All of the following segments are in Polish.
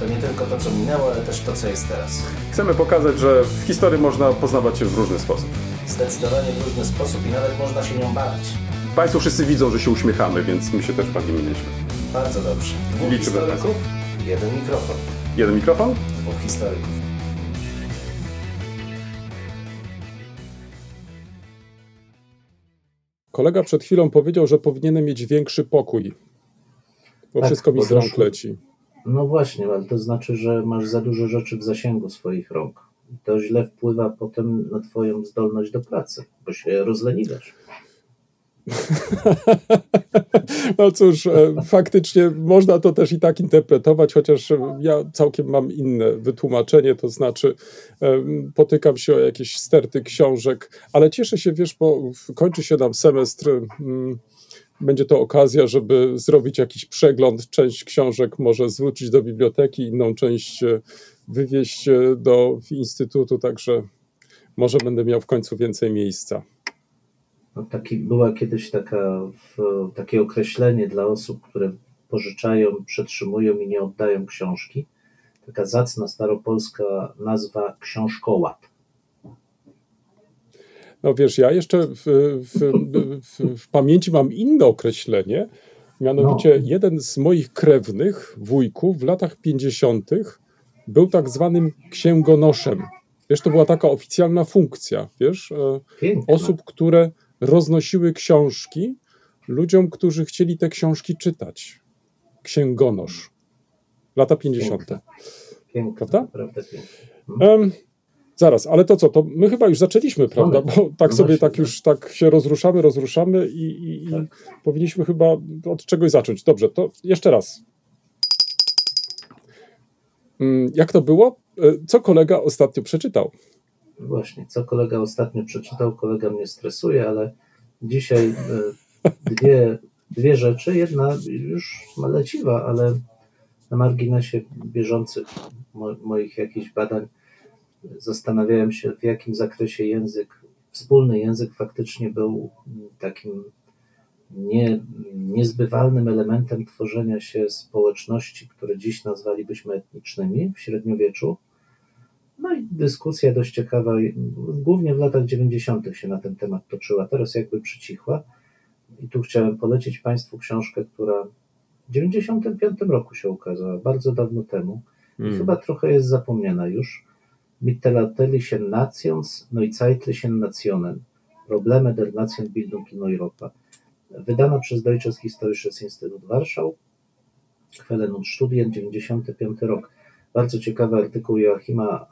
To nie tylko to, co minęło, ale też to, co jest teraz. Chcemy pokazać, że w historii można poznawać się w różny sposób. Zdecydowanie w różny sposób i nawet można się nią bawić. Państwo wszyscy widzą, że się uśmiechamy, więc my się też bawimy nieźle. Bardzo dobrze. Dwóch Liczymy na historyków, jeden mikrofon. Jeden mikrofon? Dwóch historyków. Kolega przed chwilą powiedział, że powinienem mieć większy pokój. Bo Tak, wszystko mi z rąk leci. No właśnie, ale to znaczy, że masz za dużo rzeczy w zasięgu swoich rąk. To źle wpływa potem na Twoją zdolność do pracy, bo się rozleniwiasz. No cóż, e, faktycznie można to też i tak interpretować, chociaż e, ja całkiem mam inne wytłumaczenie, to znaczy em, potykam się o jakieś sterty książek, ale cieszę się, wiesz, bo kończy się nam semestr, mm, będzie to okazja, żeby zrobić jakiś przegląd, część książek może zwrócić do biblioteki, inną część e, wywieźć e, do instytutu, także może będę miał w końcu więcej miejsca. No, taki, była kiedyś taka, takie określenie dla osób, które pożyczają, przetrzymują i nie oddają książki. Taka zacna staropolska nazwa książkołap. No wiesz, ja jeszcze w, w, w, w pamięci mam inne określenie. Mianowicie jeden z moich krewnych, wujków, w latach 50. był tak zwanym księgonoszem. Wiesz, to była taka oficjalna funkcja, wiesz, e, Piękne. osób, które roznosiły książki ludziom, którzy chcieli te książki czytać. Księgonosz. Lata 50. Piękne. Prawda? piękne. Zaraz, ale to co? To my chyba już zaczęliśmy, prawda? No, Bo tak no sobie tak tak. już tak się rozruszamy, rozruszamy i, i, i Tak. powinniśmy chyba od czegoś zacząć. Dobrze, to jeszcze raz. Mm, Jak to było? E, Co kolega ostatnio przeczytał? Właśnie, co kolega ostatnio przeczytał, kolega mnie stresuje, ale dzisiaj e, dwie, dwie rzeczy. Jedna już leciwa, ale na marginesie bieżących mo, moich jakichś badań zastanawiałem się, w jakim zakresie język, wspólny język faktycznie był takim nie, niezbywalnym elementem tworzenia się społeczności, które dziś nazwalibyśmy etnicznymi w średniowieczu. No i dyskusja dość ciekawa, głównie w latach 90. się na ten temat toczyła, teraz jakby przycichła. I tu chciałem polecić Państwu książkę, która w 95 roku się ukazała, bardzo dawno temu. I chyba trochę jest zapomniana już. Mittelalterlichen Nations Neuzeitlichen Nationen. Probleme der Nationenbildung in Europa. Wydana przez Deutsches Historisches Institut Warschau. Quellen und Studien, 95 rok. Bardzo ciekawy artykuł Joachima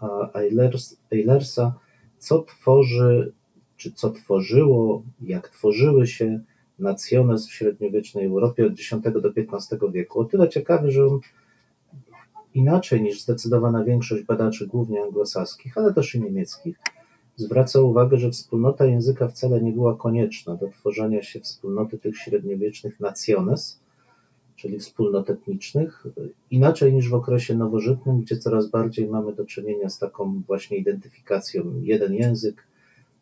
Eilersa, co tworzy, czy co tworzyło, jak tworzyły się nacjones w średniowiecznej Europie od X do XV wieku. O tyle ciekawy, że on inaczej niż zdecydowana większość badaczy, głównie anglosaskich, ale też i niemieckich, zwraca uwagę, że wspólnota języka wcale nie była konieczna do tworzenia się wspólnoty tych średniowiecznych naciones, czyli wspólnot etnicznych, inaczej niż w okresie nowożytnym, gdzie coraz bardziej mamy do czynienia z taką właśnie identyfikacją jeden język,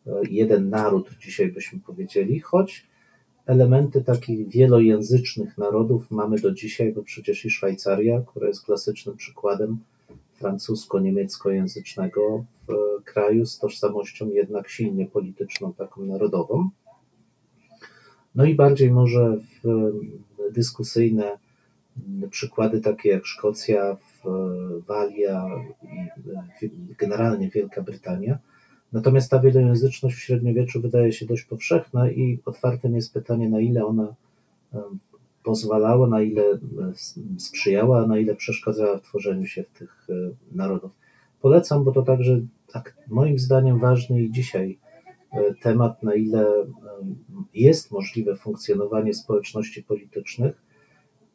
e, jeden naród, dzisiaj byśmy powiedzieli, choć elementy takich wielojęzycznych narodów mamy do dzisiaj, bo przecież i Szwajcaria, która jest klasycznym przykładem francusko-niemieckojęzycznego w kraju z tożsamością jednak silnie polityczną, taką narodową. No i bardziej może w dyskusyjne przykłady takie jak Szkocja, w- Walia i generalnie Wielka Brytania. Natomiast ta wielojęzyczność w średniowieczu wydaje się dość powszechna i otwartym jest pytanie, na ile ona pozwalała, na ile sprzyjała, a na ile przeszkadzała w tworzeniu się tych e, narodów. Polecam, bo to także tak, moim zdaniem ważny i dzisiaj e, temat, na ile jest możliwe funkcjonowanie społeczności politycznych,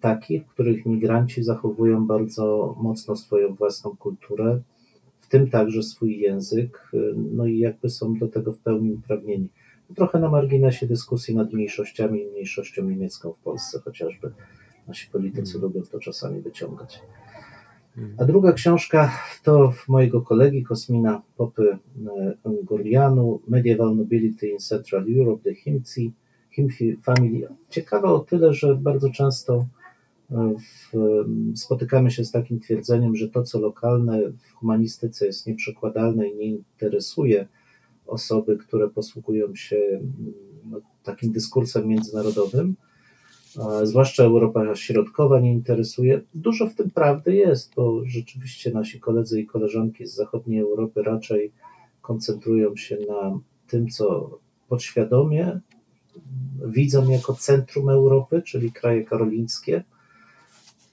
takich, w których migranci zachowują bardzo mocno swoją własną kulturę, tym także swój język, no i jakby są do tego w pełni uprawnieni. Trochę na marginesie dyskusji nad mniejszościami i mniejszością niemiecką w Polsce chociażby. Nasi politycy Mm. lubią to czasami wyciągać. Mm. A druga książka to mojego kolegi Kosmina Popy e, Gorianu Medieval Nobility in Central Europe, The Himci, Himfi Family. Ciekawa o tyle, że bardzo często w, spotykamy się z takim twierdzeniem, że to, co lokalne w humanistyce jest nieprzekładalne i nie interesuje osoby, które posługują się no, takim dyskursem międzynarodowym, zwłaszcza Europa Środkowa nie interesuje. Dużo w tym prawdy jest, bo rzeczywiście nasi koledzy i koleżanki z zachodniej Europy raczej koncentrują się na tym, co podświadomie widzą jako centrum Europy, czyli kraje karolińskie.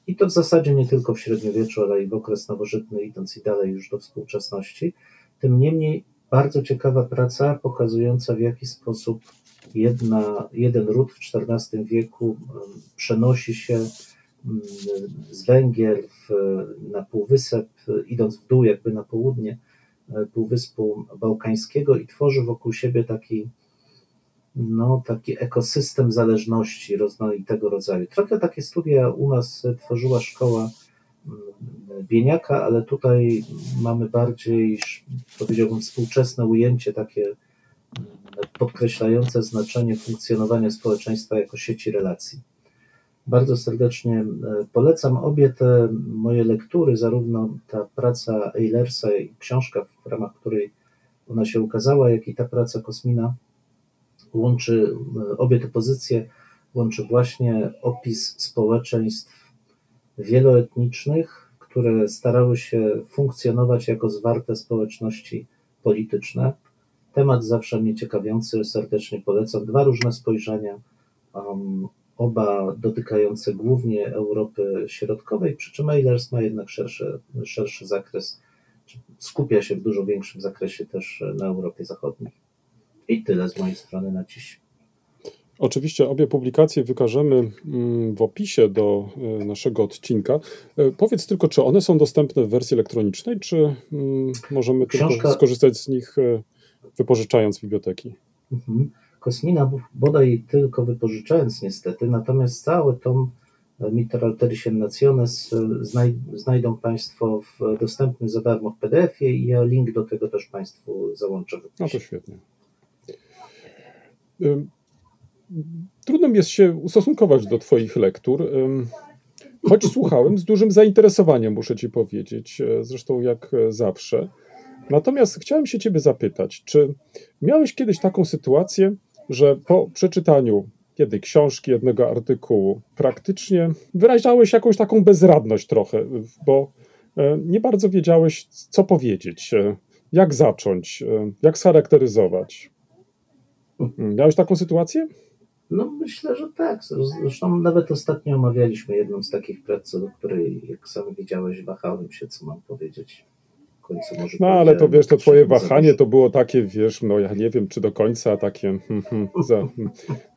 I to w zasadzie nie tylko w średniowieczu, ale i w okres nowożytny, idąc i dalej już do współczesności. Tym niemniej bardzo ciekawa praca pokazująca, w jaki sposób jedna, jeden ród w XIV wieku przenosi się z Węgier w, na Półwysep, idąc w dół jakby na południe Półwyspu Bałkańskiego i tworzy wokół siebie taki, no, taki ekosystem zależności rozmaitego rodzaju. Trochę takie studia u nas tworzyła szkoła Bieniaka, ale tutaj mamy bardziej, powiedziałbym, współczesne ujęcie takie podkreślające znaczenie funkcjonowania społeczeństwa jako sieci relacji. Bardzo serdecznie polecam obie te moje lektury, zarówno ta praca Eilersa i książka, w ramach której ona się ukazała, jak i ta praca Kosmina łączy obie te pozycje, łączy właśnie opis społeczeństw wieloetnicznych, które starały się funkcjonować jako zwarte społeczności polityczne. Temat zawsze mnie ciekawiący, serdecznie polecam. Dwa różne spojrzenia, um, oba dotykające głównie Europy Środkowej, przy czym Eilers ma jednak szerszy, szerszy zakres, skupia się w dużo większym zakresie też na Europie Zachodniej. I tyle z mojej strony na dziś. Oczywiście obie publikacje wykażemy w opisie do naszego odcinka. Powiedz tylko, czy one są dostępne w wersji elektronicznej, czy możemy Książka... tylko skorzystać z nich wypożyczając z biblioteki? Mhm. Kosmina bodaj tylko wypożyczając niestety, natomiast cały tom Mitteralterischen Nationes znaj znajdą Państwo w, dostępny za darmo w PDF-ie i ja link do tego też Państwu załączę. No to świetnie. Trudno mi jest się ustosunkować do Twoich lektur, choć słuchałem z dużym zainteresowaniem, muszę Ci powiedzieć, zresztą jak zawsze. Natomiast chciałem się Ciebie zapytać, czy miałeś kiedyś taką sytuację, że po przeczytaniu jednej książki, jednego artykułu, praktycznie wyrażałeś jakąś taką bezradność trochę, bo nie bardzo wiedziałeś, co powiedzieć, jak zacząć, jak scharakteryzować. Miałeś taką sytuację? No myślę, że tak. Zresztą nawet ostatnio omawialiśmy jedną z takich prac, do której, jak sam widziałeś, wahałem się, co mam powiedzieć. W końcu może no ale to wiesz, to twoje wahanie to było takie, wiesz, no ja nie wiem, czy do końca takie, hmm, hmm, za,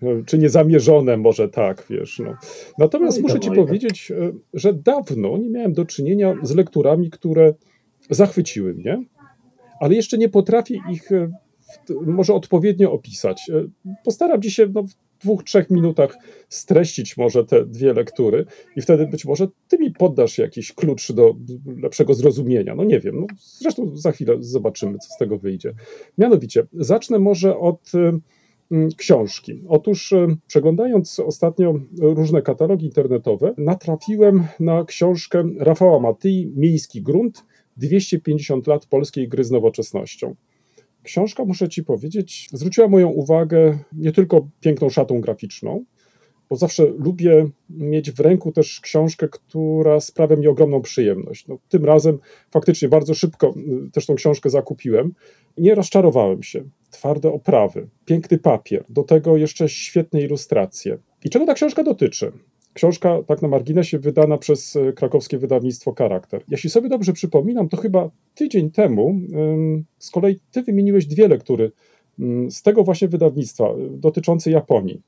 hmm, czy niezamierzone może tak, wiesz. No. Natomiast no muszę ci powiedzieć, że dawno nie miałem do czynienia z lekturami, które zachwyciły mnie, ale jeszcze nie potrafię ich może odpowiednio opisać. Postaram się no, w dwóch, trzech minutach streścić może te dwie lektury i wtedy być może ty mi poddasz jakiś klucz do lepszego zrozumienia. No nie wiem, no, zresztą za chwilę zobaczymy, co z tego wyjdzie. Mianowicie, zacznę może od książki. Otóż przeglądając ostatnio różne katalogi internetowe, natrafiłem na książkę Rafała Matyi Miejski grunt 250 lat polskiej gry z nowoczesnością. Książka, muszę Ci powiedzieć, zwróciła moją uwagę nie tylko piękną szatą graficzną, bo zawsze lubię mieć w ręku też książkę, która sprawia mi ogromną przyjemność. No, tym razem faktycznie bardzo szybko też tą książkę zakupiłem. Nie rozczarowałem się. Twarde oprawy, piękny papier, do tego jeszcze świetne ilustracje. I czego ta książka dotyczy? Książka, tak na marginesie, wydana przez krakowskie wydawnictwo Charakter. Jeśli sobie dobrze przypominam, to chyba tydzień temu z kolei ty wymieniłeś dwie lektury z tego właśnie wydawnictwa dotyczące Japonii.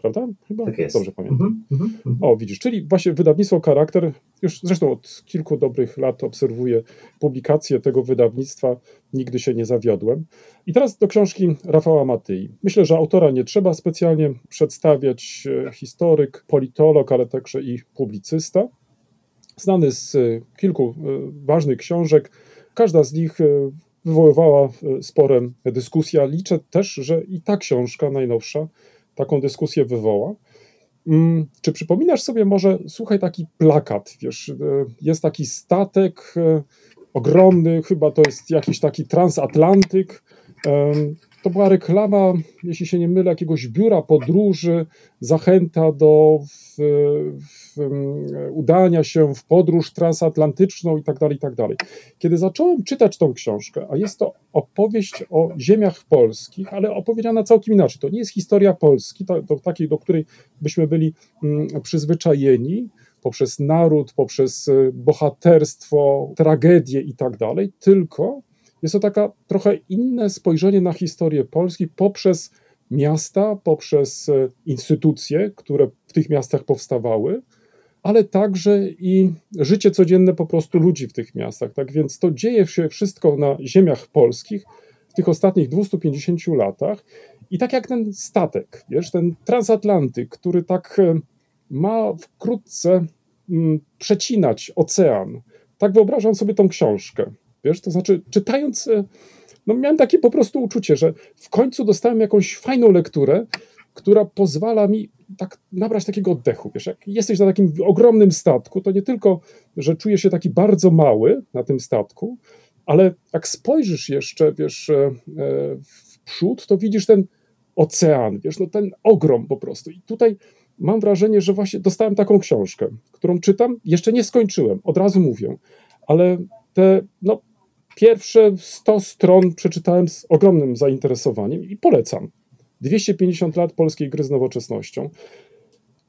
Prawda? Chyba Tak jest. dobrze pamiętam. Mhm, mhm. O, widzisz, czyli właśnie wydawnictwo Charakter, już zresztą od kilku dobrych lat obserwuję publikacje tego wydawnictwa, nigdy się nie zawiodłem. I teraz do książki Rafała Matyi. Myślę, że autora nie trzeba specjalnie przedstawiać, e, historyk, politolog, ale także i publicysta. Znany z e, kilku e, ważnych książek, każda z nich wywoływała spore dyskusje, a liczę też, że i ta książka najnowsza taką dyskusję wywoła. Mm, Czy przypominasz sobie może, słuchaj, taki plakat, wiesz, e, jest taki statek e, ogromny, chyba to jest jakiś taki transatlantyk. To była reklama, jeśli się nie mylę, jakiegoś biura podróży, zachęta do w, w, udania się w podróż transatlantyczną i tak dalej, i tak dalej. Kiedy zacząłem czytać tą książkę, a jest to opowieść o ziemiach polskich, ale opowiedziana całkiem inaczej. To nie jest historia Polski, to, to takiej, do której byśmy byli mm, przyzwyczajeni poprzez naród, poprzez y, bohaterstwo, tragedię i tak dalej, tylko jest to taka trochę inne spojrzenie na historię Polski poprzez miasta, poprzez y, instytucje, które w tych miastach powstawały, ale także i życie codzienne po prostu ludzi w tych miastach. Tak więc to dzieje się wszystko na ziemiach polskich w tych ostatnich 250 latach. I tak jak ten statek, wiesz, ten transatlantyk, który tak e, ma wkrótce mm, przecinać ocean, tak wyobrażam sobie tą książkę. Wiesz, to znaczy, czytając, e, no miałem takie po prostu uczucie, że w końcu dostałem jakąś fajną lekturę, która pozwala mi tak nabrać takiego oddechu. Wiesz, jak jesteś na takim ogromnym statku, to nie tylko, że czujesz się taki bardzo mały na tym statku, ale jak spojrzysz jeszcze, wiesz, e, e, w przód, to widzisz ten ocean, wiesz, no ten ogrom po prostu. I tutaj mam wrażenie, że właśnie dostałem taką książkę, którą czytam, jeszcze nie skończyłem, od razu mówię, ale te, no, pierwsze 100 stron przeczytałem z ogromnym zainteresowaniem i polecam. 250 lat polskiej gry z nowoczesnością.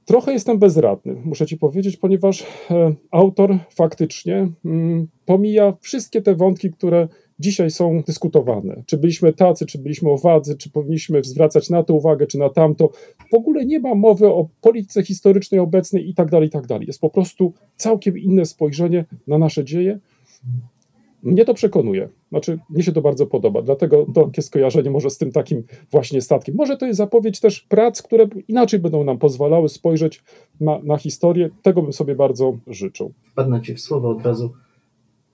Trochę jestem bezradny, muszę ci powiedzieć, ponieważ e, autor faktycznie mm, pomija wszystkie te wątki, które dzisiaj są dyskutowane. Czy byliśmy tacy, czy byliśmy owadzy, czy powinniśmy zwracać na to uwagę, czy na tamto. W ogóle nie ma mowy o polityce historycznej obecnej i tak dalej, i tak dalej. Jest po prostu całkiem inne spojrzenie na nasze dzieje. Mnie to przekonuje. Znaczy, mnie się to bardzo podoba, dlatego takie skojarzenie może z tym takim właśnie statkiem. Może to jest zapowiedź też prac, które inaczej będą nam pozwalały spojrzeć na, na historię. Tego bym sobie bardzo życzył. Wpadnę Ci w słowo od razu.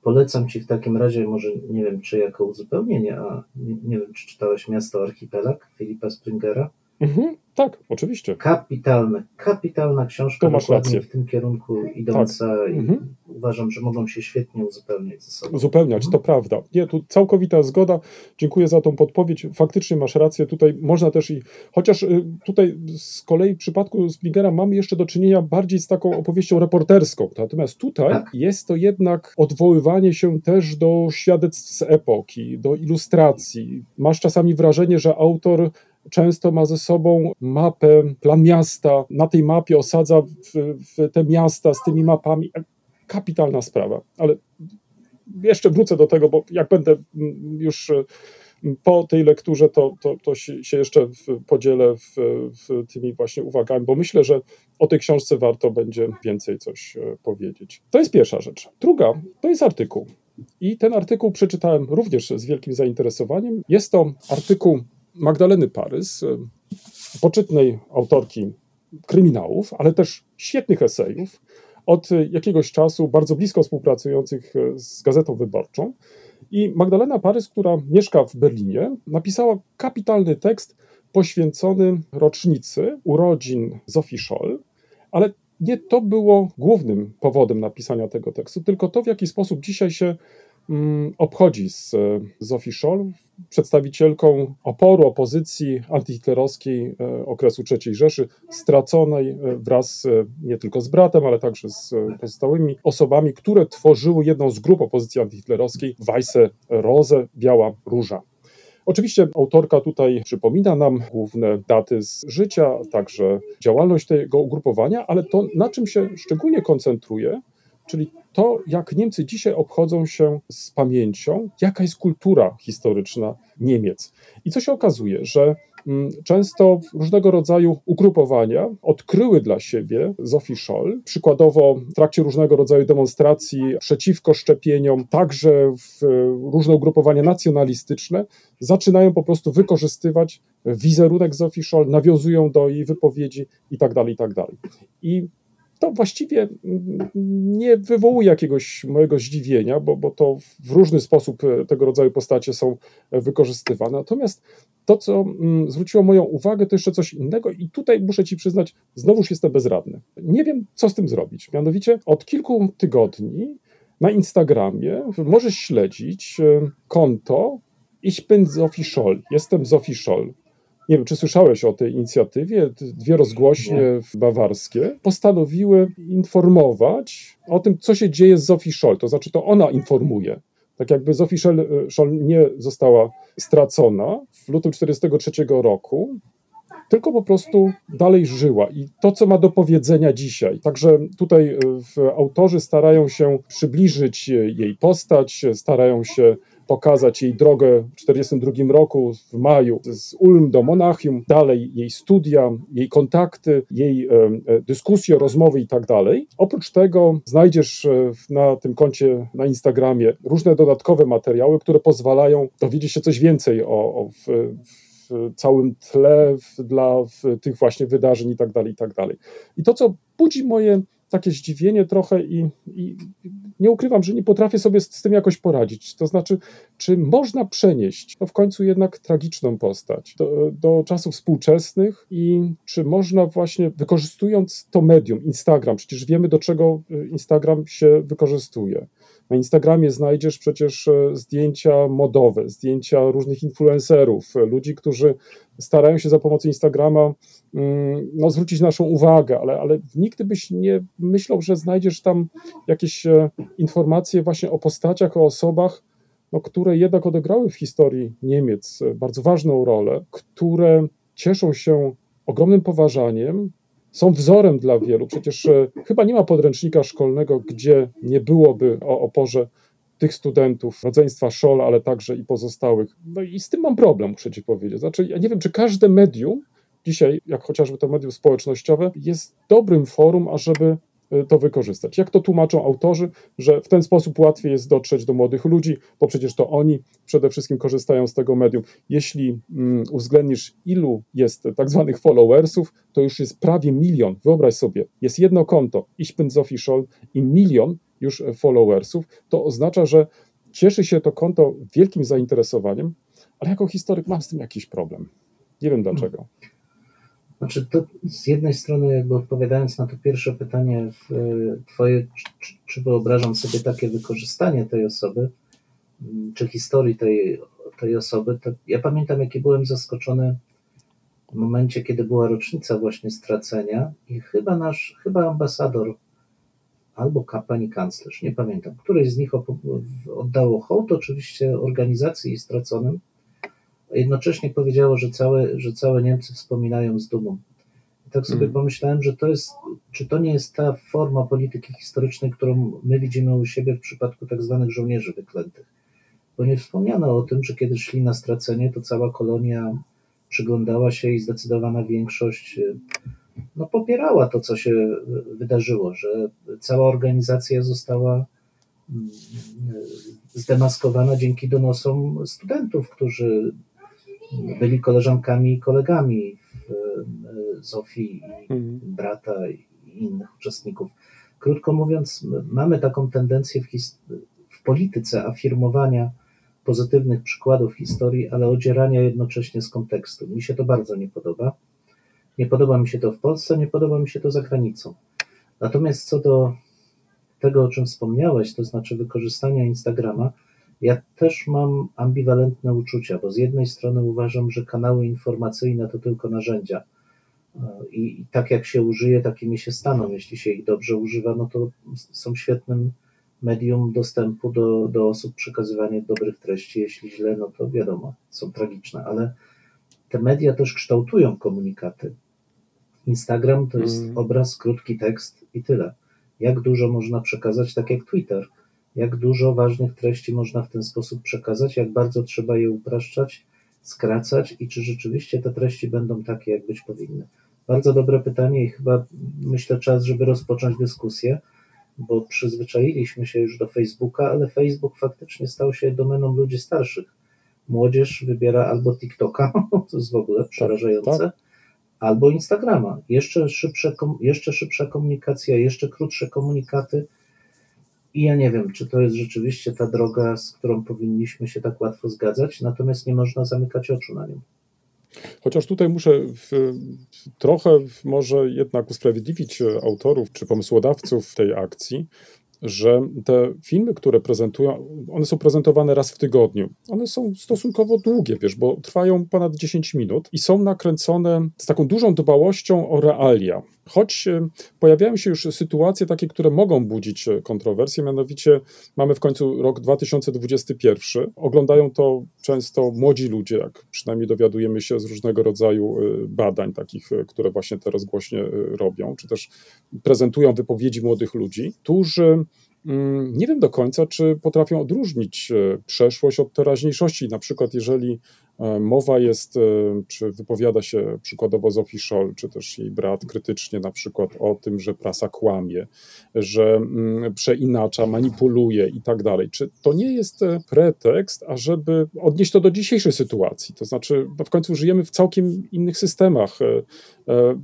Polecam Ci w takim razie, może nie wiem, czy jako uzupełnienie, a nie, nie wiem, czy czytałeś Miasto Archipelag Filipa Springera. Mhm, tak, oczywiście. Kapitalne, kapitalna książka, masz rację. w tym kierunku idąca i Mhm. uważam, że mogą się świetnie uzupełniać ze sobą. Uzupełniać, to prawda. Nie, tu całkowita zgoda. Dziękuję za tą podpowiedź. Faktycznie masz rację. Tutaj można też i. Chociaż y, tutaj z kolei w przypadku Springera mamy jeszcze do czynienia bardziej z taką opowieścią reporterską. Natomiast tutaj Tak. jest to jednak odwoływanie się też do świadectw z epoki, do ilustracji. Masz czasami wrażenie, że autor często ma ze sobą mapę, plan miasta. Na tej mapie osadza w, w te miasta z tymi mapami. Kapitalna sprawa, ale jeszcze wrócę do tego, bo jak będę mm, już e, po tej lekturze, to, to, to się, jeszcze podzielę w, w tymi właśnie uwagami, bo myślę, że o tej książce warto będzie więcej coś e, powiedzieć. To jest pierwsza rzecz. Druga to jest artykuł. I ten artykuł przeczytałem również z wielkim zainteresowaniem. Jest to artykuł Magdaleny Parys, e, poczytnej autorki kryminałów, ale też świetnych esejów, od jakiegoś czasu bardzo blisko współpracujących e, z Gazetą Wyborczą. I Magdalena Parys, która mieszka w Berlinie, napisała kapitalny tekst poświęcony rocznicy urodzin Zofii Scholl, ale nie to było głównym powodem napisania tego tekstu, tylko to, w jaki sposób dzisiaj się obchodzi z e, Zofii Scholl, przedstawicielką oporu, opozycji antyhitlerowskiej e, okresu III Rzeszy, straconej e, wraz nie tylko z bratem, ale także z pozostałymi osobami, które tworzyły jedną z grup opozycji antyhitlerowskiej, Weisse Rose, Biała Róża. Oczywiście autorka tutaj przypomina nam główne daty z życia, także działalność tego ugrupowania, ale to, na czym się szczególnie koncentruje, czyli to, jak Niemcy dzisiaj obchodzą się z pamięcią, jaka jest kultura historyczna Niemiec. I co się okazuje, że mm, często różnego rodzaju ugrupowania odkryły dla siebie Zofii Scholl. Przykładowo w trakcie różnego rodzaju demonstracji przeciwko szczepieniom, także w różne ugrupowania nacjonalistyczne zaczynają po prostu wykorzystywać wizerunek Zofii Scholl, nawiązują do jej wypowiedzi i tak dalej, i tak. I to właściwie nie wywołuje jakiegoś mojego zdziwienia, bo, bo to w różny sposób tego rodzaju postacie są wykorzystywane. Natomiast to, co mm, zwróciło moją uwagę, to jeszcze coś innego, i tutaj muszę Ci przyznać, znowuż jestem bezradny. Nie wiem, co z tym zrobić. Mianowicie od kilku tygodni na Instagramie możesz śledzić e, konto Ich bin Sophie Scholl. Jestem Sophie Scholl. Nie wiem, czy słyszałeś o tej inicjatywie? Dwie rozgłośnie bawarskie postanowiły informować o tym, co się dzieje z Sophie Scholl. To znaczy, to ona informuje. Tak jakby Sophie Scholl, e, Scholl nie została stracona w lutym 1943 roku, tylko po prostu dalej żyła i to, co ma do powiedzenia dzisiaj. Także tutaj e, autorzy starają się przybliżyć jej postać, starają się pokazać jej drogę w 1942 roku, w maju, z Ulm do Monachium, dalej jej studia, jej kontakty, jej e, dyskusje, rozmowy i tak dalej. Oprócz tego znajdziesz e, na tym koncie na Instagramie różne dodatkowe materiały, które pozwalają dowiedzieć się coś więcej o, o w, w całym tle w, dla w tych właśnie wydarzeń i tak dalej, i tak dalej. I to, co budzi moje takie zdziwienie trochę i, i, nie ukrywam, że nie potrafię sobie z, z, tym jakoś poradzić. To znaczy, czy można przenieść no w końcu jednak tragiczną postać do, do czasów współczesnych i czy można właśnie wykorzystując to medium, Instagram, przecież wiemy do czego Instagram się wykorzystuje. Na Instagramie znajdziesz przecież e, zdjęcia modowe, zdjęcia różnych influencerów, ludzi, którzy starają się za pomocą Instagrama mm, no, zwrócić naszą uwagę, ale, ale nigdy byś nie myślał, że znajdziesz tam jakieś e, informacje właśnie o postaciach, o osobach, no, które jednak odegrały w historii Niemiec e, bardzo ważną rolę, które cieszą się ogromnym poważaniem, są wzorem dla wielu. Przecież e, chyba nie ma podręcznika szkolnego, gdzie nie byłoby o oporze tych studentów, rodzeństwa Scholl, ale także i pozostałych. No i z tym mam problem, muszę ci powiedzieć. Znaczy, ja nie wiem, czy każde medium dzisiaj, jak chociażby to medium społecznościowe, jest dobrym forum, ażeby to wykorzystać. Jak to tłumaczą autorzy, że w ten sposób łatwiej jest dotrzeć do młodych ludzi, bo przecież to oni przede wszystkim korzystają z tego medium. Jeśli mm, uwzględnisz, ilu jest tak zwanych followersów, to już jest prawie milion. Wyobraź sobie, jest jedno konto, Ich Scholl i milion już followersów, to oznacza, że cieszy się to konto wielkim zainteresowaniem, ale jako historyk mam z tym jakiś problem. Nie wiem dlaczego. Znaczy, to z jednej strony, jakby odpowiadając na to pierwsze pytanie, twoje, czy, czy wyobrażam sobie takie wykorzystanie tej osoby, czy historii tej, tej osoby, to ja pamiętam, jaki byłem zaskoczony w momencie, kiedy była rocznica właśnie stracenia i chyba nasz, chyba ambasador albo pani kanclerz, nie pamiętam, któreś z nich oddało hołd oczywiście organizacji straconym, jednocześnie powiedziało, że całe, że całe Niemcy wspominają z dumą. I tak sobie mm. pomyślałem, że to jest, czy to nie jest ta forma polityki historycznej, którą my widzimy u siebie w przypadku tak zwanych żołnierzy wyklętych. Bo nie wspomniano o tym, że kiedy szli na stracenie, to cała kolonia przyglądała się i zdecydowana większość no, popierała to, co się wydarzyło, że cała organizacja została mm, zdemaskowana dzięki donosom studentów, którzy byli koleżankami i kolegami Zofii, mhm. brata i innych uczestników. Krótko mówiąc, mamy taką tendencję w, w polityce afirmowania pozytywnych przykładów historii, ale odzierania jednocześnie z kontekstu. Mi się to bardzo nie podoba. Nie podoba mi się to w Polsce, nie podoba mi się to za granicą. Natomiast co do tego, o czym wspomniałeś, to znaczy wykorzystania Instagrama, ja też mam ambiwalentne uczucia, bo z jednej strony uważam, że kanały informacyjne to tylko narzędzia. I, tak jak się użyje, takimi się staną. Jeśli się ich dobrze używa, no to są świetnym medium dostępu do, do osób, przekazywania dobrych treści. Jeśli źle, no to wiadomo, są tragiczne, ale te media też kształtują komunikaty. Instagram to jest mm. obraz, krótki tekst i tyle. Jak dużo można przekazać, tak jak Twitter. Jak dużo ważnych treści można w ten sposób przekazać, jak bardzo trzeba je upraszczać, skracać i czy rzeczywiście te treści będą takie, jak być powinny. Bardzo dobre pytanie i chyba myślę czas, żeby rozpocząć dyskusję, bo przyzwyczailiśmy się już do Facebooka, ale Facebook faktycznie stał się domeną ludzi starszych. Młodzież wybiera albo TikToka, to jest w ogóle przerażające, tak. albo Instagrama. Jeszcze, szybsze, jeszcze szybsza komunikacja, jeszcze krótsze komunikaty. I ja nie wiem, czy to jest rzeczywiście ta droga, z którą powinniśmy się tak łatwo zgadzać, natomiast nie można zamykać oczu na nią. Chociaż tutaj muszę w, trochę może jednak usprawiedliwić autorów czy pomysłodawców tej akcji, że te filmy, które prezentują, one są prezentowane raz w tygodniu. One są stosunkowo długie, wiesz, bo trwają ponad 10 minut i są nakręcone z taką dużą dbałością o realia. Choć e, pojawiają się już sytuacje takie, które mogą budzić e, kontrowersje, mianowicie mamy w końcu rok 2021. Oglądają to często młodzi ludzie, jak przynajmniej dowiadujemy się z różnego rodzaju e, badań, takich, które właśnie te rozgłośnie robią, czy też prezentują wypowiedzi młodych ludzi, którzy nie wiem do końca, czy potrafią odróżnić przeszłość od teraźniejszości. Na przykład, jeżeli mowa jest, czy wypowiada się przykładowo Zofii Scholl, czy też jej brat krytycznie na przykład o tym, że prasa kłamie, że mm, przeinacza, manipuluje i tak dalej. Czy to nie jest pretekst, ażeby odnieść to do dzisiejszej sytuacji? To znaczy, bo w końcu żyjemy w całkiem innych systemach.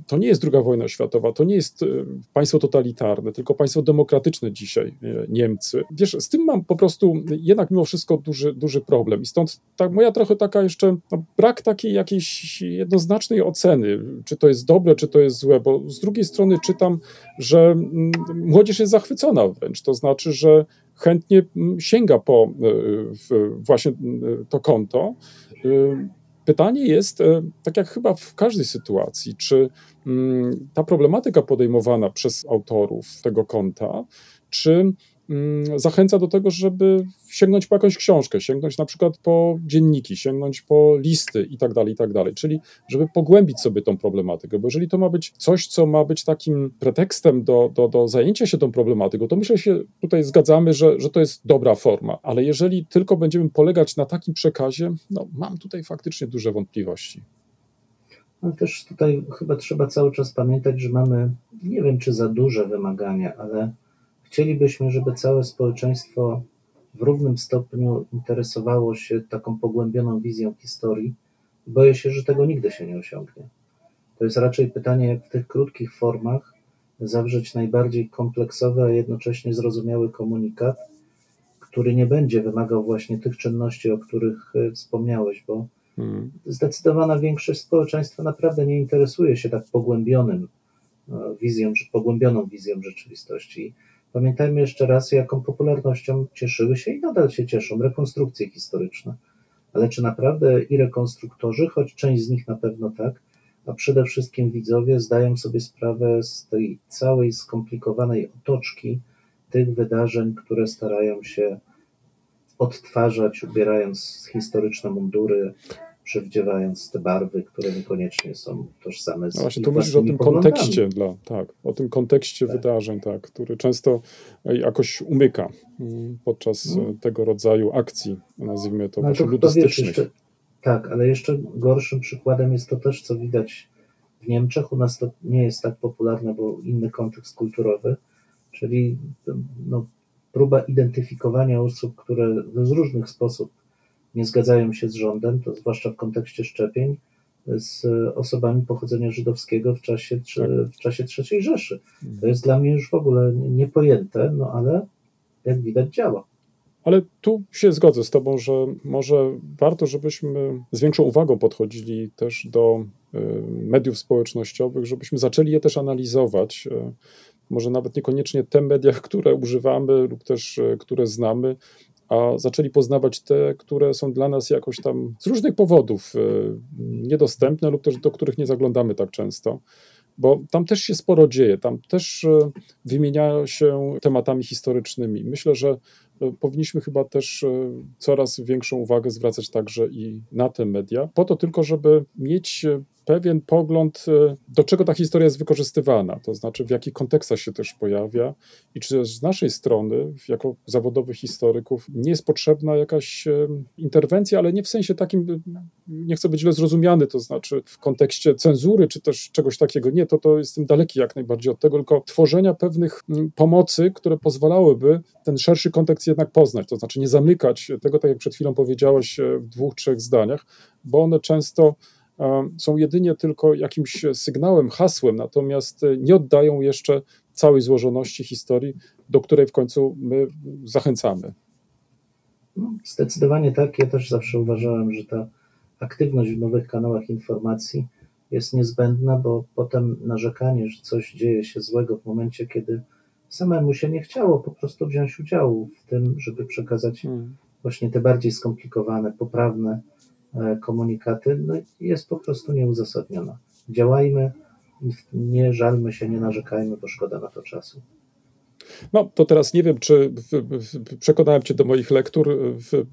To nie jest druga wojna światowa, to nie jest państwo totalitarne, tylko państwo demokratyczne dzisiaj, Niemcy. Wiesz, z tym mam po prostu jednak mimo wszystko duży, duży problem. I stąd ta moja trochę taka jeszcze no, brak takiej jakiejś jednoznacznej oceny, czy to jest dobre, czy to jest złe, bo z drugiej strony czytam, że młodzież jest zachwycona wręcz, to znaczy, że chętnie sięga po właśnie to konto. Pytanie jest, tak jak chyba w każdej sytuacji, czy ta problematyka podejmowana przez autorów tego konta, czy zachęca do tego, żeby sięgnąć po jakąś książkę, sięgnąć na przykład po dzienniki, sięgnąć po listy i tak dalej, i tak dalej. Czyli żeby pogłębić sobie tą problematykę, bo jeżeli to ma być coś, co ma być takim pretekstem do, do, do zajęcia się tą problematyką, to myślę się tutaj zgadzamy, że, że to jest dobra forma, ale jeżeli tylko będziemy polegać na takim przekazie, no mam tutaj faktycznie duże wątpliwości. Ale też tutaj chyba trzeba cały czas pamiętać, że mamy, nie wiem czy za duże wymagania, ale Chcielibyśmy, żeby całe społeczeństwo w równym stopniu interesowało się taką pogłębioną wizją historii. Boję się, że tego nigdy się nie osiągnie. To jest raczej pytanie, jak w tych krótkich formach zawrzeć najbardziej kompleksowy, a jednocześnie zrozumiały komunikat, który nie będzie wymagał właśnie tych czynności, o których e, wspomniałeś, bo hmm. zdecydowana większość społeczeństwa naprawdę nie interesuje się tak pogłębionym e, wizją, pogłębioną wizją rzeczywistości. Pamiętajmy jeszcze raz, jaką popularnością cieszyły się i nadal się cieszą rekonstrukcje historyczne. Ale czy naprawdę i rekonstruktorzy, choć część z nich na pewno tak, a przede wszystkim widzowie zdają sobie sprawę z tej całej skomplikowanej otoczki tych wydarzeń, które starają się odtwarzać, ubierając historyczne mundury, przywdziewając te barwy, które niekoniecznie są tożsame z no Właśnie, tu myślisz o tym kontekście, dla, tak, o tym kontekście tak. wydarzeń, tak, który często jakoś umyka mm, podczas no. tego rodzaju akcji, nazwijmy to, no, właśnie ludystycznych. Jeszcze, tak, ale jeszcze gorszym przykładem jest to też, co widać w Niemczech. U nas to nie jest tak popularne, bo inny kontekst kulturowy, czyli no, próba identyfikowania osób, które z różnych sposobów nie zgadzają się z rządem, to zwłaszcza w kontekście szczepień, z osobami pochodzenia żydowskiego w czasie, tak. w czasie III Rzeszy. Mhm. To jest dla mnie już w ogóle niepojęte, no ale jak widać działa. Ale tu się zgodzę z Tobą, że może warto, żebyśmy z większą uwagą podchodzili też do y, mediów społecznościowych, żebyśmy zaczęli je też analizować. Y, może nawet niekoniecznie te media, które używamy lub też y, które znamy, a zaczęli poznawać te, które są dla nas jakoś tam z różnych powodów e, niedostępne lub też do których nie zaglądamy tak często. Bo tam też się sporo dzieje, tam też e, wymieniają się tematami historycznymi. Myślę, że e, powinniśmy chyba też coraz większą uwagę zwracać także i na te media, po to tylko, żeby mieć pewien pogląd, e, do czego ta historia jest wykorzystywana, to znaczy w jakich kontekstach się też pojawia i czy z naszej strony, jako zawodowych historyków, nie jest potrzebna jakaś e, interwencja, ale nie w sensie takim nie chcę być źle zrozumiany, to znaczy w kontekście cenzury czy też czegoś takiego. Nie, to, to jestem daleki jak najbardziej od tego, tylko tworzenia pewnych pomocy, które pozwalałyby ten szerszy kontekst jednak poznać. To znaczy nie zamykać tego, tak jak przed chwilą powiedziałeś, e, w dwóch, trzech zdaniach, bo one często e, są jedynie tylko jakimś sygnałem, hasłem, natomiast nie oddają jeszcze całej złożoności historii, do której w końcu my zachęcamy. No, zdecydowanie tak. Ja też zawsze uważałem, że ta aktywność w nowych kanałach informacji jest niezbędna, bo potem narzekanie, że coś dzieje się złego w momencie, kiedy samemu się nie chciało po prostu wziąć udziału w tym, żeby przekazać Hmm. właśnie te bardziej skomplikowane, poprawne komunikaty, no, jest po prostu nieuzasadniona. Działajmy, nie żalmy się, nie narzekajmy, bo szkoda na to czasu. No, to teraz nie wiem, czy przekonałem Cię do moich lektur,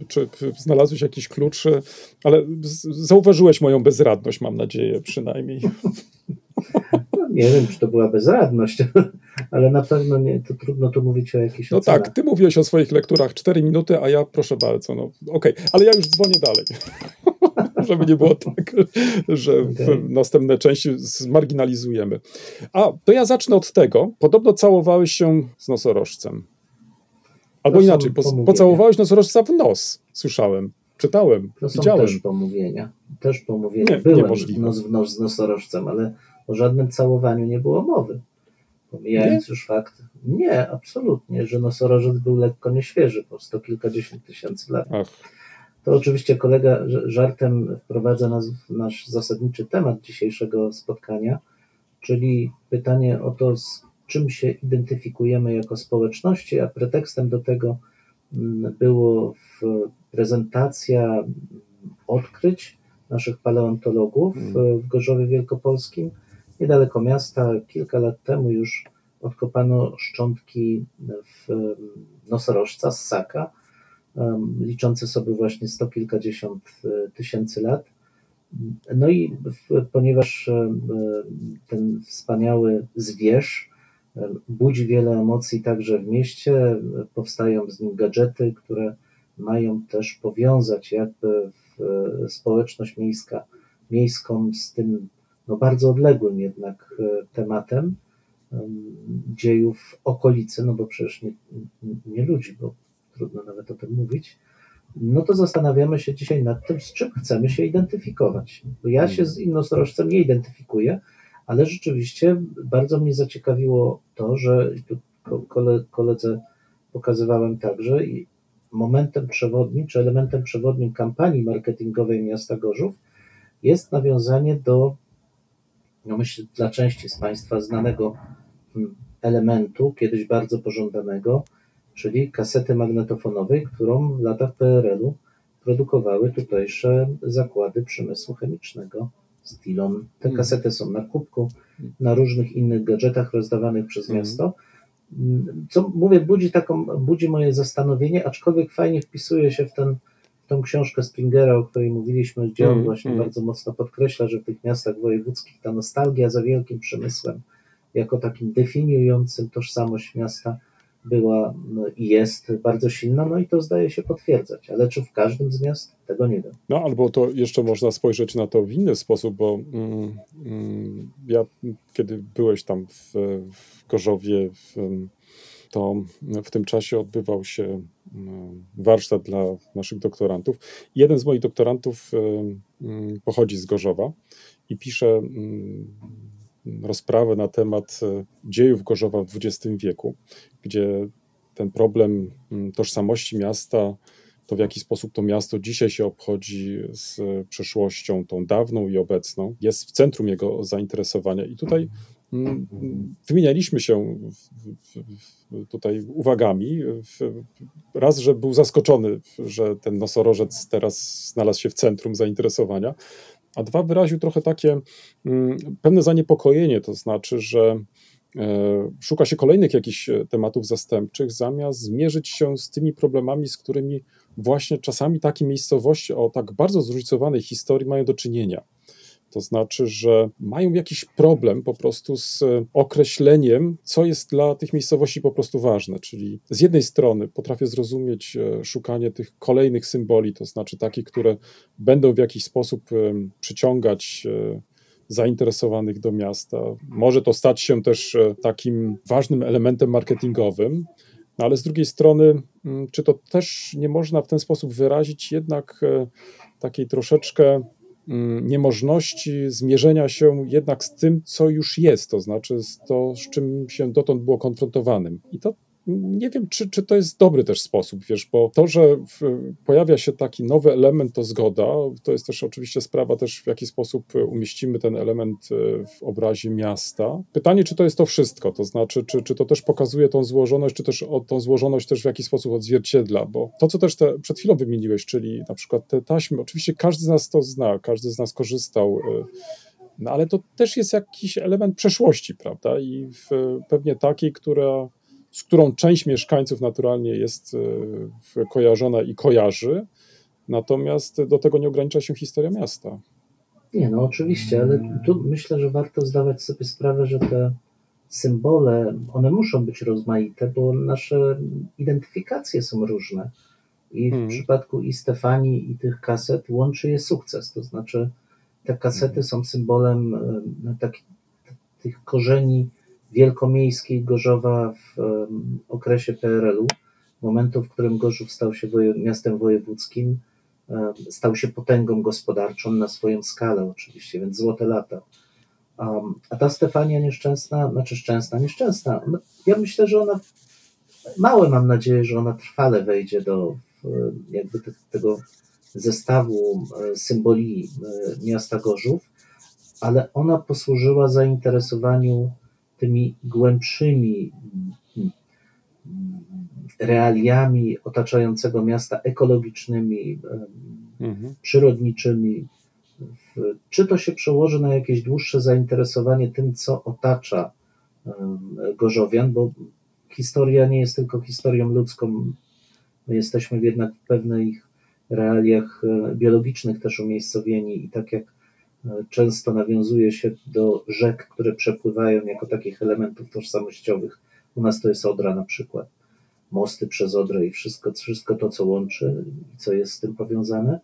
czy znalazłeś jakiś klucz, ale zauważyłeś moją bezradność, mam nadzieję, przynajmniej. No, nie wiem, czy to była bezradność, ale na pewno nie, to trudno tu mówić o jakiejś No ocenach. tak, Ty mówiłeś o swoich lekturach 4 minuty, a ja proszę bardzo, no okej, ale ja już dzwonię dalej. Żeby nie było tak, że w następne części zmarginalizujemy. A, to ja zacznę od tego. Podobno całowałeś się z nosorożcem. Albo To inaczej, po, pocałowałeś nosorożca w nos, słyszałem, czytałem, To są widziałem. też pomówienia. Też pomówienia. Nie, Byłem niemożliwe. nos w nos z nosorożcem, ale o żadnym całowaniu nie było mowy. Pomijając już fakt, nie, absolutnie, że nosorożec był lekko nieświeży po sto kilkadziesiąt tysięcy lat. Ach, To oczywiście kolega żartem wprowadza nas w nasz zasadniczy temat dzisiejszego spotkania, czyli pytanie o to, z czym się identyfikujemy jako społeczności, a pretekstem do tego mm, było prezentacja mm, odkryć naszych paleontologów Mm. w Gorzowie Wielkopolskim, niedaleko miasta. Kilka lat temu już odkopano szczątki w nosorożca, ssaka, liczące sobie właśnie sto kilkadziesiąt e, tysięcy lat. No i ponieważ em, ten wspaniały zwierz budzi wiele emocji także w mieście, powstają z nim gadżety, które mają też powiązać jakby e, społeczność miejska, miejską z tym no bardzo odległym jednak e, tematem em, dziejów okolicy, no bo przecież nie, nie ludzi, bo trudno nawet o tym mówić, no to zastanawiamy się dzisiaj nad tym, z czym chcemy się identyfikować. Bo ja się z innosorożcem nie identyfikuję, ale rzeczywiście bardzo mnie zaciekawiło to, że tu ko- kole, koledze pokazywałem także i momentem przewodnim, czy elementem przewodnim kampanii marketingowej miasta Gorzów jest nawiązanie do, no myślę, dla części z Państwa znanego mm, elementu, kiedyś bardzo pożądanego, czyli kasety magnetofonowej, którą w latach PRL-u produkowały tutejsze zakłady przemysłu chemicznego Stilon. Te Mhm. kasety są na kubku, na różnych innych gadżetach rozdawanych przez Mhm. miasto. Co mówię, budzi, taką, budzi moje zastanowienie, aczkolwiek fajnie wpisuje się w, ten, w tą książkę Springera, o której mówiliśmy, gdzie on Mhm, właśnie mhm. bardzo mocno podkreśla, że w tych miastach wojewódzkich ta nostalgia za wielkim przemysłem, jako takim definiującym tożsamość miasta, była no, i jest bardzo silna, no i to zdaje się potwierdzać. Ale czy w każdym z miast? Tego nie wiem. No, albo to jeszcze można spojrzeć na to w inny sposób, bo mm, mm, ja, kiedy byłeś tam w, w Gorzowie, w, to w tym czasie odbywał się mm, warsztat dla naszych doktorantów. Jeden z moich doktorantów mm, pochodzi z Gorzowa i pisze mm, rozprawę na temat e, dziejów Gorzowa w XX wieku, gdzie ten problem mm, tożsamości miasta, to w jaki sposób to miasto dzisiaj się obchodzi z przeszłością, tą dawną i obecną, jest w centrum jego zainteresowania. I tutaj mm, wymienialiśmy się tutaj uwagami. Raz, że był zaskoczony, że ten nosorożec teraz znalazł się w centrum zainteresowania, a dwa, wyraził trochę takie mm, pewne zaniepokojenie, to znaczy, że e, szuka się kolejnych jakichś tematów zastępczych, zamiast zmierzyć się z tymi problemami, z którymi właśnie czasami takie miejscowości o tak bardzo zróżnicowanej historii mają do czynienia. To znaczy, że mają jakiś problem po prostu z określeniem, co jest dla tych miejscowości po prostu ważne. Czyli z jednej strony potrafię zrozumieć e, szukanie tych kolejnych symboli, to znaczy takich, które będą w jakiś sposób e, przyciągać e, zainteresowanych do miasta. Może to stać się też takim ważnym elementem marketingowym, no ale z drugiej strony, mm, czy to też nie można w ten sposób wyrazić jednak takiej troszeczkę niemożności zmierzenia się jednak z tym, co już jest, to znaczy z to, z czym się dotąd było konfrontowanym. I to nie wiem, czy, czy to jest dobry też sposób, wiesz, bo to, że w, pojawia się taki nowy element, to zgoda, to jest też oczywiście sprawa też, w jaki sposób umieścimy ten element e, w obrazie miasta. Pytanie, czy to jest to wszystko, to znaczy, czy, czy to też pokazuje tą złożoność, czy też o, tą złożoność też w jakiś sposób odzwierciedla, bo to, co też te, przed chwilą wymieniłeś, czyli na przykład te taśmy, oczywiście każdy z nas to zna, każdy z nas korzystał e, no ale to też jest jakiś element przeszłości, prawda? I w, pewnie takiej, która z którą część mieszkańców naturalnie jest e, kojarzona i kojarzy, natomiast do tego nie ogranicza się historia miasta. Nie, no oczywiście, ale tu myślę, że warto zdawać sobie sprawę, że te symbole, one muszą być rozmaite, bo nasze identyfikacje są różne. I w hmm. przypadku i Stefanii, i tych kaset łączy je sukces. To znaczy, te kasety hmm. są symbolem e, tych korzeni wielkomiejskiej Gorzowa w okresie PRL-u, momentu, w którym Gorzów stał się miastem wojewódzkim, stał się potęgą gospodarczą na swoją skalę oczywiście, więc złote lata. A ta Stefania nieszczęsna, znaczy szczęsna, nieszczęsna, no, ja myślę, że ona, małe mam nadzieję, że ona trwale wejdzie do jakby tego zestawu e, symboli e, miasta Gorzów, ale ona posłużyła zainteresowaniu tymi głębszymi realiami otaczającego miasta, ekologicznymi, mhm. przyrodniczymi. Czy to się przełoży na jakieś dłuższe zainteresowanie tym, co otacza Gorzowian, bo historia nie jest tylko historią ludzką. My jesteśmy jednak w pewnych realiach e, biologicznych też umiejscowieni i tak jak często nawiązuje się do rzek, które przepływają jako takich elementów tożsamościowych. U nas to jest Odra na przykład, mosty przez Odrę i wszystko, wszystko to, co łączy i co jest z tym powiązane.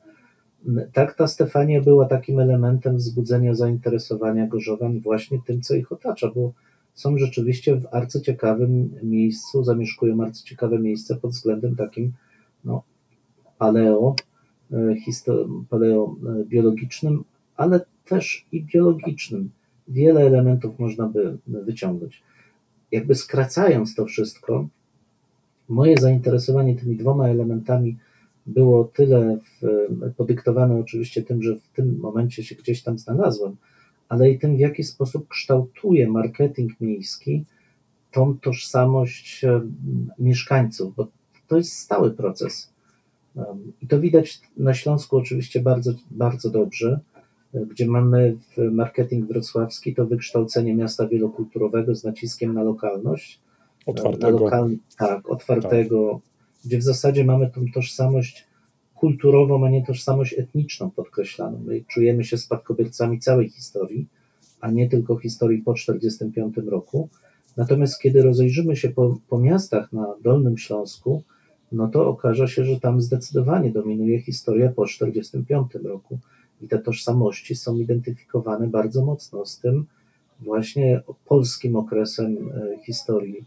Tak ta Stefania była takim elementem wzbudzenia zainteresowania Gorzowan właśnie tym, co ich otacza, bo są rzeczywiście w arcyciekawym miejscu, zamieszkują arcyciekawe miejsce pod względem takim no, paleo, e, paleo e, biologicznym, ale też i biologicznym. Wiele elementów można by wyciągnąć. Jakby skracając to wszystko, moje zainteresowanie tymi dwoma elementami było tyle w, podyktowane oczywiście tym, że w tym momencie się gdzieś tam znalazłem, ale i tym, w jaki sposób kształtuje marketing miejski tą tożsamość mieszkańców, bo to jest stały proces. I to widać na Śląsku oczywiście bardzo, bardzo dobrze gdzie mamy w marketing wrocławski to wykształcenie miasta wielokulturowego z naciskiem na lokalność. Otwartego. Na lokal, tak, otwartego, tak. gdzie w zasadzie mamy tą tożsamość kulturową, a nie tożsamość etniczną podkreślaną. My czujemy się spadkobiercami całej historii, a nie tylko historii po 1945 roku. Natomiast kiedy rozejrzymy się po, po miastach na Dolnym Śląsku, no to okaże się, że tam zdecydowanie dominuje historia po 1945 roku i te tożsamości są identyfikowane bardzo mocno z tym właśnie polskim okresem e, historii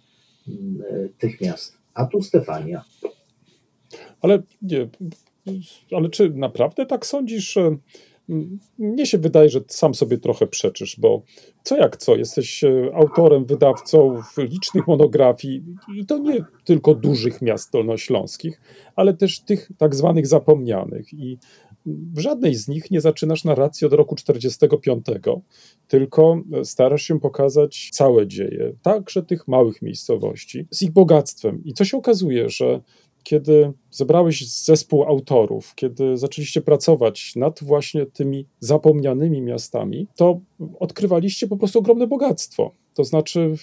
mm, e, tych miast. A tu Stefania. Ale nie, ale czy naprawdę tak sądzisz? Mnie się wydaje, że sam sobie trochę przeczysz, bo co jak co, jesteś e, autorem, wydawcą licznych monografii i to nie tylko dużych miast dolnośląskich, ale też tych tak zwanych zapomnianych. I w żadnej z nich nie zaczynasz narracji od roku 45, tylko starasz się pokazać całe dzieje, także tych małych miejscowości, z ich bogactwem. I co się okazuje, że kiedy zebrałeś zespół autorów, kiedy zaczęliście pracować nad właśnie tymi zapomnianymi miastami, to odkrywaliście po prostu ogromne bogactwo. To znaczy,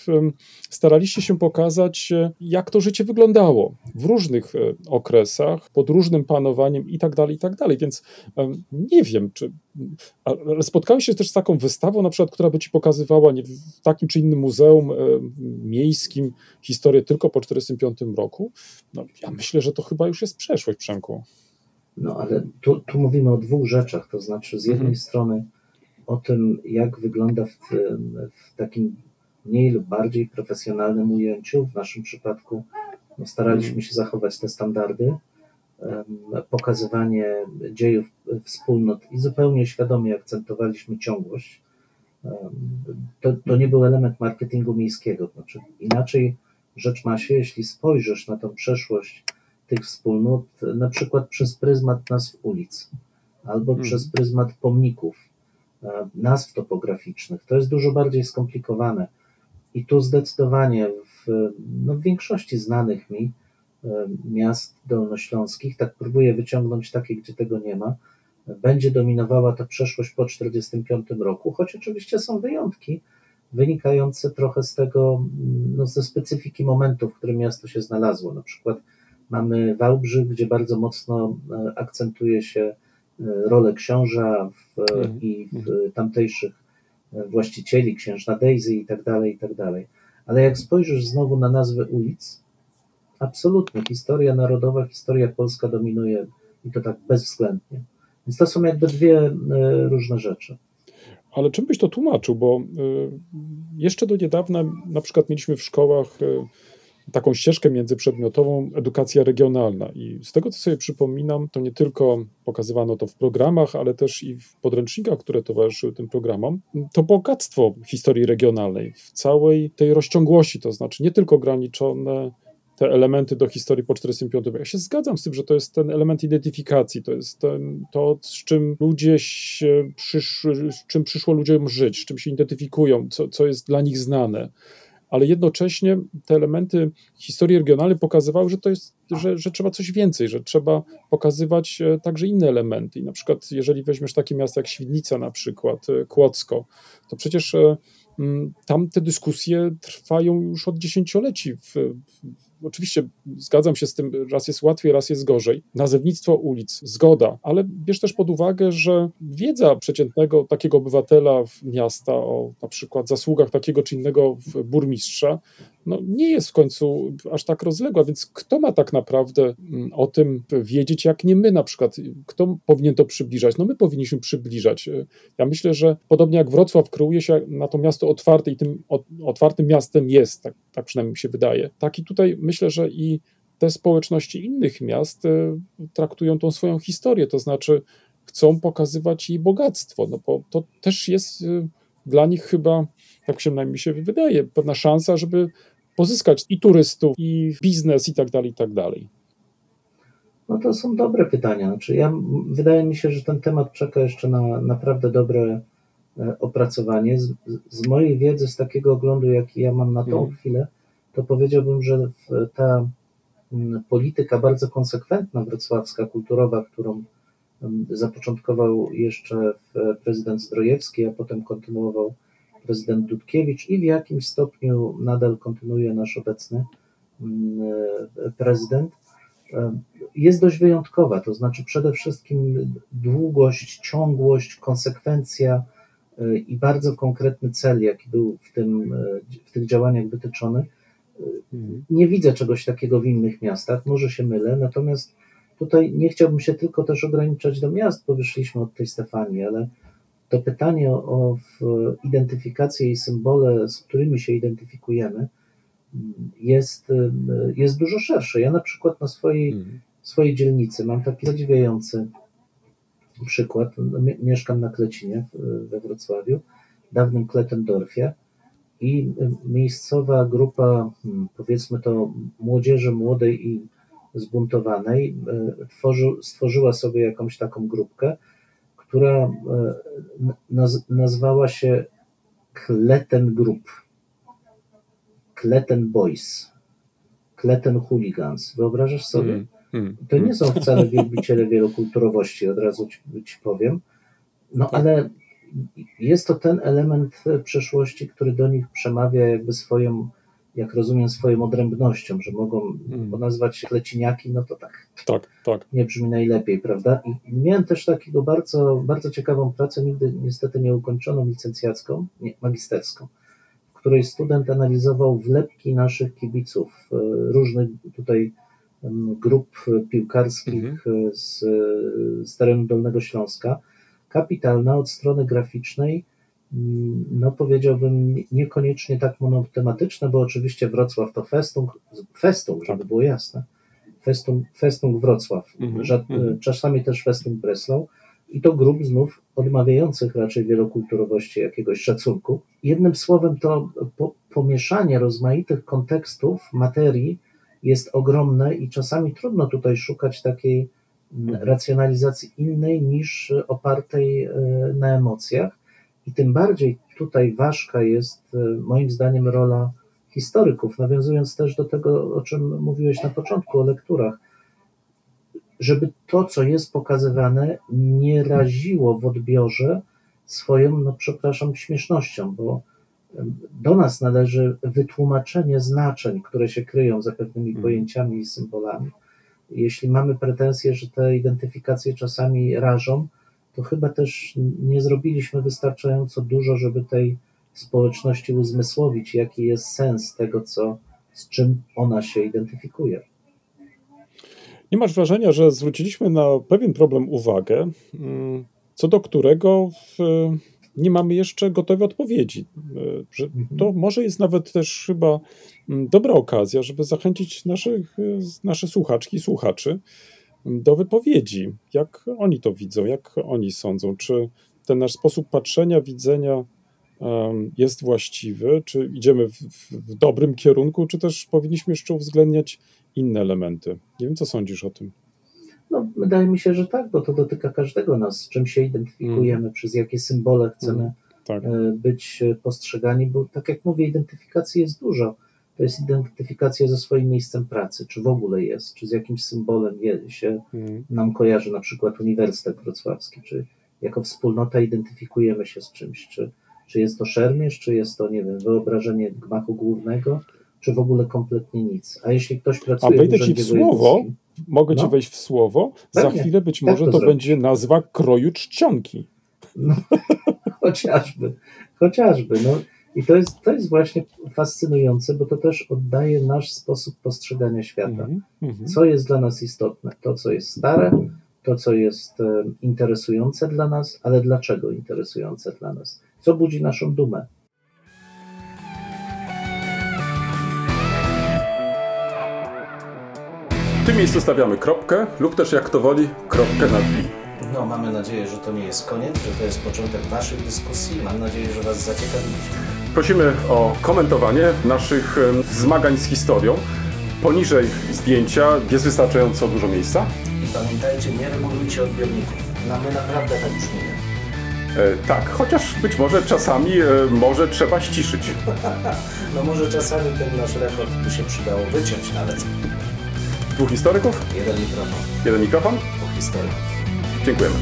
staraliście się pokazać, e, jak to życie wyglądało w różnych e, okresach, pod różnym panowaniem i tak dalej, i tak dalej. Więc nie wiem, czy. Ale spotkałeś się też z taką wystawą, na przykład, która by ci pokazywała nie, w takim czy innym muzeum miejskim historię tylko po 1945 roku. No, ja myślę, że to chyba już jest przeszłość, Przemku. No ale tu, tu mówimy o dwóch rzeczach, to znaczy z jednej mhm. strony o tym, jak wygląda w, w, takim mniej lub bardziej profesjonalnym ujęciu. W naszym przypadku no, staraliśmy się zachować te standardy, pokazywanie dziejów wspólnot i zupełnie świadomie akcentowaliśmy ciągłość. To, to nie był element marketingu miejskiego. Znaczy, inaczej rzecz ma się, jeśli spojrzysz na tą przeszłość tych wspólnot, na przykład przez pryzmat nazw ulic albo hmm. przez pryzmat pomników, nazw topograficznych. To jest dużo bardziej skomplikowane. I tu zdecydowanie w, no w większości znanych mi e, miast dolnośląskich, tak próbuję wyciągnąć takie, gdzie tego nie ma, będzie dominowała ta przeszłość po 1945 roku, choć oczywiście są wyjątki wynikające trochę z tego, no, ze specyfiki momentu, w którym miasto się znalazło. Na przykład Mamy Wałbrzych, gdzie bardzo mocno e, akcentuje się e, rolę książa w, mm. i w mhm. tamtejszych właścicieli, księżna Daisy i tak dalej, i tak dalej. Ale jak spojrzysz znowu na nazwę ulic, absolutnie historia narodowa, historia polska dominuje i to tak bezwzględnie. Więc to są jakby dwie różne rzeczy. Ale czym byś to tłumaczył? Bo jeszcze do niedawna na przykład mieliśmy w szkołach taką ścieżkę międzyprzedmiotową edukacja regionalna. I z tego, co sobie przypominam, to nie tylko pokazywano to w programach, ale też i w podręcznikach, które towarzyszyły tym programom, to bogactwo historii regionalnej w całej tej rozciągłości, to znaczy nie tylko ograniczone te elementy do historii po 45. Ja się zgadzam z tym, że to jest ten element identyfikacji, to jest ten, to, z czym ludzie się przysz, z czym przyszło ludziom żyć, z czym się identyfikują, co, co jest dla nich znane ale jednocześnie te elementy historii regionalnej pokazywały, że to jest, że, że trzeba coś więcej, że trzeba pokazywać e, także inne elementy. I na przykład, jeżeli weźmiesz takie miasta jak Świdnica, na przykład e, Kłodzko, to przecież e, tam te dyskusje trwają już od dziesięcioleci w, w Oczywiście zgadzam się z tym, raz jest łatwiej, raz jest gorzej. Nazewnictwo ulic, zgoda, ale bierz też pod uwagę, że wiedza przeciętnego takiego obywatela miasta o na przykład zasługach takiego czy innego burmistrza no, nie jest w końcu aż tak rozległa, więc kto ma tak naprawdę mm, o tym wiedzieć, jak nie my na przykład? Kto powinien to przybliżać? No my powinniśmy przybliżać. Ja myślę, że podobnie jak Wrocław kreuje się na to miasto otwarte i tym otwartym miastem jest, tak, tak przynajmniej mi się wydaje. Tak i tutaj myślę, że i te społeczności innych miast e, traktują tą swoją historię, to znaczy chcą pokazywać jej bogactwo, no bo to też jest e, dla nich chyba, tak przynajmniej mi się wydaje, pewna szansa, żeby pozyskać i turystów, i biznes, i tak dalej, i tak dalej? No to są dobre pytania. Znaczy ja, wydaje mi się, że ten temat czeka jeszcze na naprawdę dobre e, opracowanie. Z, z mojej wiedzy, z takiego oglądu, jaki ja mam na tą mhm. chwilę, to powiedziałbym, że ta polityka bardzo konsekwentna wrocławska, kulturowa, którą zapoczątkował jeszcze prezydent Zdrojewski, a potem kontynuował prezydent Dudkiewicz i w jakimś stopniu nadal kontynuuje nasz obecny mm, e, prezydent, e, jest dość wyjątkowa. To znaczy przede wszystkim długość, ciągłość, konsekwencja e, i bardzo konkretny cel, jaki był w, tym, w tych działaniach wytyczony. Mhm. Nie widzę czegoś takiego w innych miastach, może się mylę, natomiast tutaj nie chciałbym się tylko też ograniczać do miast, bo wyszliśmy od tej Stefanii, ale to pytanie o identyfikację i symbole, z którymi się identyfikujemy, jest, jest dużo szersze. Ja na przykład na swojej, mhm. swojej dzielnicy mam taki zadziwiający przykład. Mieszkam na Klecinie we Wrocławiu, dawnym Kletendorfie i miejscowa grupa, hmm, powiedzmy to, młodzieży młodej i zbuntowanej tworzy, stworzyła sobie jakąś taką grupkę, która e, naz nazwała się Kleten Group, Kleten Boys, Kleten Hooligans. Wyobrażasz sobie? Mm, mm, to nie mm. są wcale wielbiciele wielokulturowości, od razu ci, ci powiem. No ale jest to ten element przeszłości, który do nich przemawia jakby swoją, jak rozumiem, swoją odrębnością, że mogą Mm. nazwać się leciniaki, no to tak Tak, tak. nie brzmi najlepiej, prawda? I miałem też takiego bardzo, bardzo ciekawą pracę, nigdy niestety nie ukończoną, licencjacką, nie, magisterską, w której student analizował wlepki naszych kibiców, e, różnych tutaj grup piłkarskich e, z, z terenu Dolnego Śląska. Kapitalna od strony graficznej, mm, no powiedziałbym niekoniecznie tak monotematyczne, bo oczywiście Wrocław to festung, festung, żeby Tak. było jasne, festung, festung Wrocław, Mhm, Ża- mhm. czasami też festung Breslau i to grup znów odmawiających raczej wielokulturowości jakiegoś szacunku. Jednym słowem to po, pomieszanie rozmaitych kontekstów, materii jest ogromne i czasami trudno tutaj szukać takiej mm, Mhm. racjonalizacji innej niż e, opartej e, na emocjach. I tym bardziej tutaj ważka jest e, moim zdaniem rola historyków, nawiązując też do tego, o czym mówiłeś na początku, o lekturach, żeby to, co jest pokazywane, nie raziło w odbiorze swoją, no przepraszam, śmiesznością, bo do nas należy wytłumaczenie znaczeń, które się kryją za pewnymi Mhm. pojęciami i symbolami. Jeśli mamy pretensje, że te identyfikacje czasami rażą, to chyba też nie zrobiliśmy wystarczająco dużo, żeby tej społeczności uzmysłowić, jaki jest sens tego, co, z czym ona się identyfikuje. Nie masz wrażenia, że zwróciliśmy na pewien problem uwagę, mm, co do którego w, nie mamy jeszcze gotowej odpowiedzi. E, Że to może jest nawet też chyba mm, dobra okazja, żeby zachęcić naszych, e, nasze słuchaczki i słuchaczy do wypowiedzi. Jak oni to widzą, jak oni sądzą, czy ten nasz sposób patrzenia, widzenia jest właściwy, czy idziemy w, w, dobrym kierunku, czy też powinniśmy jeszcze uwzględniać inne elementy. Nie wiem, co sądzisz o tym. No, wydaje mi się, że tak, bo to dotyka każdego nas, z czym się identyfikujemy, przez jakie symbole chcemy Tak. e, być postrzegani, bo tak jak mówię, identyfikacji jest dużo. To jest identyfikacja ze swoim miejscem pracy, czy w ogóle jest, czy z jakimś symbolem je, się Mm. nam kojarzy, na przykład Uniwersytet Wrocławski, czy jako wspólnota identyfikujemy się z czymś, czy, czy jest to szermierz, czy jest to, nie wiem, wyobrażenie gmachu głównego, czy w ogóle kompletnie nic. A jeśli ktoś pracuje A wejdę ci w słowo, Mogę No. ci wejść w słowo. Za Pewnie. chwilę być Jak może to to, będzie nazwa kroju czcionki. No, chociażby, chociażby. No. I to jest, to jest właśnie fascynujące, bo to też oddaje nasz sposób postrzegania świata. Mhm, mhm. Co jest dla nas istotne? To, co jest stare, to, co jest e, interesujące dla nas, ale dlaczego interesujące dla nas? Co budzi naszą dumę? W tym miejscu stawiamy kropkę lub też jak to woli, kropkę nad i. No, mamy nadzieję, że to nie jest koniec, że to jest początek Waszych dyskusji. Mam nadzieję, że Was zaciekawiliśmy. Prosimy o komentowanie naszych zmagań z historią. Poniżej zdjęcia jest wystarczająco dużo miejsca. I pamiętajcie, nie regulujcie odbiorników. No, my naprawdę tak brzmimy. E, tak, chociaż być może czasami e, może trzeba ściszyć. No może czasami ten nasz rekord by się przydało wyciąć nawet. Dwóch historyków, Jeden mikrofon, jeden mikrofon. po historii. Dziękujemy.